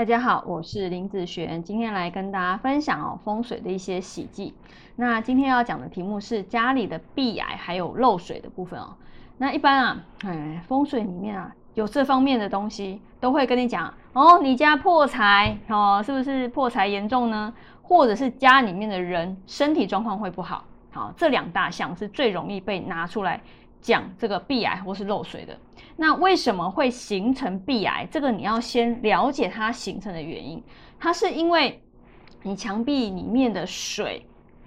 大家好，我是林子璇，今天来跟大家分享哦风水的一些喜忌。那今天要讲的题目是家里的壁癌还有漏水的部分哦。那一般啊，哎，风水里面啊有这方面的东西，都会跟你讲哦，你家破财哦，是不是破财严重呢？或者是家里面的人身体状况会不好？好，这两大项是最容易被拿出来。讲这个壁癌或是漏水的，那为什么会形成壁癌？这个你要先了解它形成的原因。它是因为你墙壁里面的水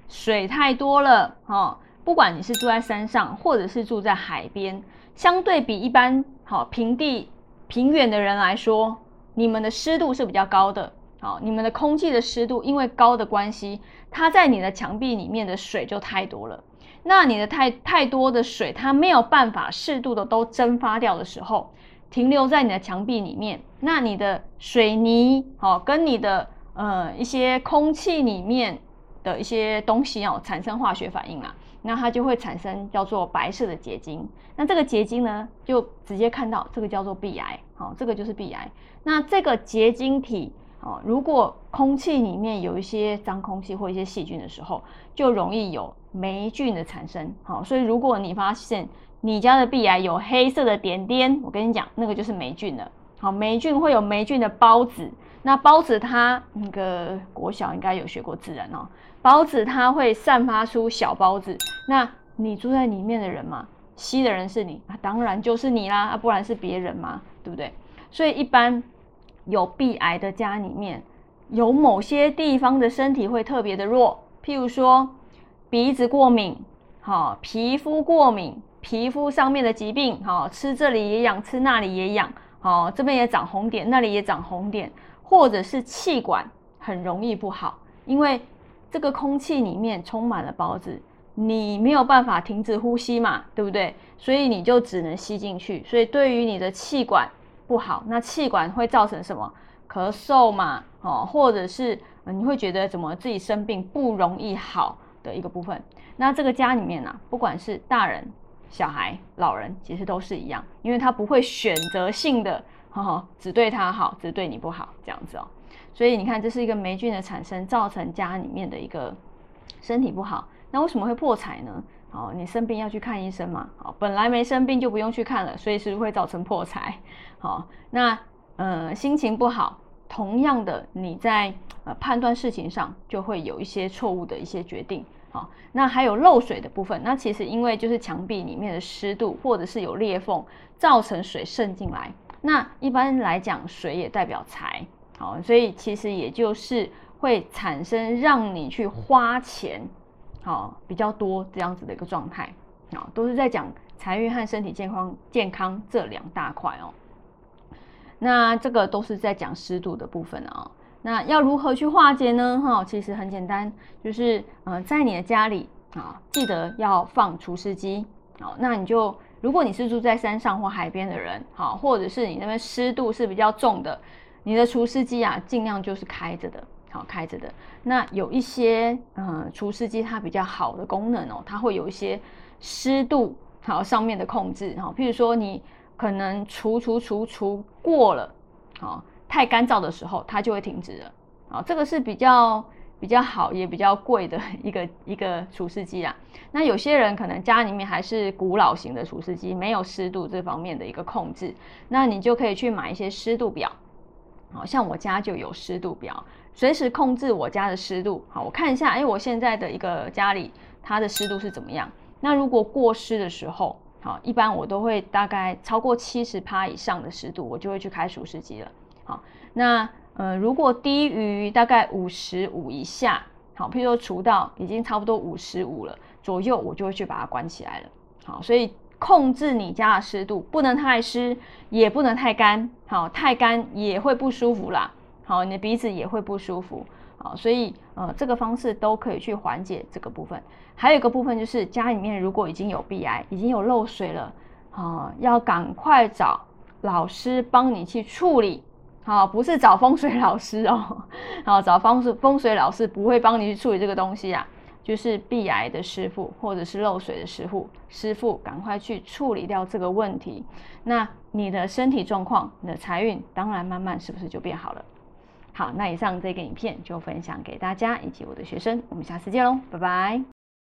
水太多了哦。不管你是住在山上，或者是住在海边，相对比一般好平地平原的人来说，你们的湿度是比较高的。好，你们的空气的湿度因为高的关系，它在你的墙壁里面的水就太多了。那你的太太多的水，它没有办法适度的都蒸发掉的时候，停留在你的墙壁里面，那你的水泥哦，跟你的呃一些空气里面的一些东西哦，产生化学反应啊，那它就会产生叫做白色的结晶。那这个结晶呢，就直接看到这个叫做壁癌，好，这个就是壁癌。那这个结晶体哦，如果空气里面有一些脏空气或一些细菌的时候，就容易有。霉菌的产生，好，所以如果你发现你家的壁癌有黑色的点点，我跟你讲，那个就是霉菌了。好，霉菌会有霉菌的孢子，那孢子它那个国小应该有学过自然哦，孢子它会散发出小孢子，那你住在里面的人嘛，吸的人是你，当然就是你啦，啊，不然是别人嘛，对不对？所以一般有鼻癌的家里面，有某些地方的身体会特别的弱，譬如说。鼻子过敏，好，皮肤过敏，皮肤上面的疾病，好，吃这里也痒，吃那里也痒，好，这边也长红点，那里也长红点，或者是气管很容易不好，因为这个空气里面充满了孢子，你没有办法停止呼吸嘛，对不对？所以你就只能吸进去，所以对于你的气管不好，那气管会造成什么？咳嗽嘛，哦，或者是你会觉得怎么自己生病不容易好。的一个部分，那这个家里面呢，不管是大人、小孩、老人，其实都是一样，因为他不会选择性的，哈，只对他好，只对你不好这样子哦。所以你看，这是一个霉菌的产生，造成家里面的一个身体不好。那为什么会破财呢？哦，你生病要去看医生嘛？好，本来没生病就不用去看了，所以是会造成破财。好，那呃，心情不好，同样的你在。呃，判断事情上就会有一些错误的一些决定，好，那还有漏水的部分，那其实因为就是墙壁里面的湿度或者是有裂缝，造成水渗进来。那一般来讲，水也代表财，好，所以其实也就是会产生让你去花钱，好比较多这样子的一个状态，啊，都是在讲财运和身体健康健康这两大块哦。那这个都是在讲湿度的部分啊。那要如何去化解呢？哈，其实很简单，就是呃，在你的家里啊，记得要放除湿机。好，那你就如果你是住在山上或海边的人，好，或者是你那边湿度是比较重的，你的除湿机啊，尽量就是开着的，好，开着的。那有一些嗯，除湿机它比较好的功能哦，它会有一些湿度好上面的控制，哈，譬如说你可能除除除除过了，好。太干燥的时候，它就会停止了。啊，这个是比较比较好也比较贵的一个一个除湿机啊。那有些人可能家里面还是古老型的除湿机，没有湿度这方面的一个控制，那你就可以去买一些湿度表。好像我家就有湿度表，随时控制我家的湿度。好，我看一下，哎，我现在的一个家里它的湿度是怎么样？那如果过湿的时候，好，一般我都会大概超过七十帕以上的湿度，我就会去开除湿机了。好，那呃，如果低于大概五十五以下，好，譬如说除到已经差不多五十五了左右，我就会去把它关起来了。好，所以控制你家的湿度，不能太湿，也不能太干。好，太干也会不舒服啦。好，你的鼻子也会不舒服。好，所以呃，这个方式都可以去缓解这个部分。还有一个部分就是家里面如果已经有鼻癌，已经有漏水了，啊，要赶快找老师帮你去处理。好，不是找风水老师哦，好，找风水风水老师不会帮你去处理这个东西啊，就是避癌的师傅或者是漏水的师傅，师傅赶快去处理掉这个问题，那你的身体状况、你的财运，当然慢慢是不是就变好了？好，那以上这个影片就分享给大家以及我的学生，我们下次见喽，拜拜。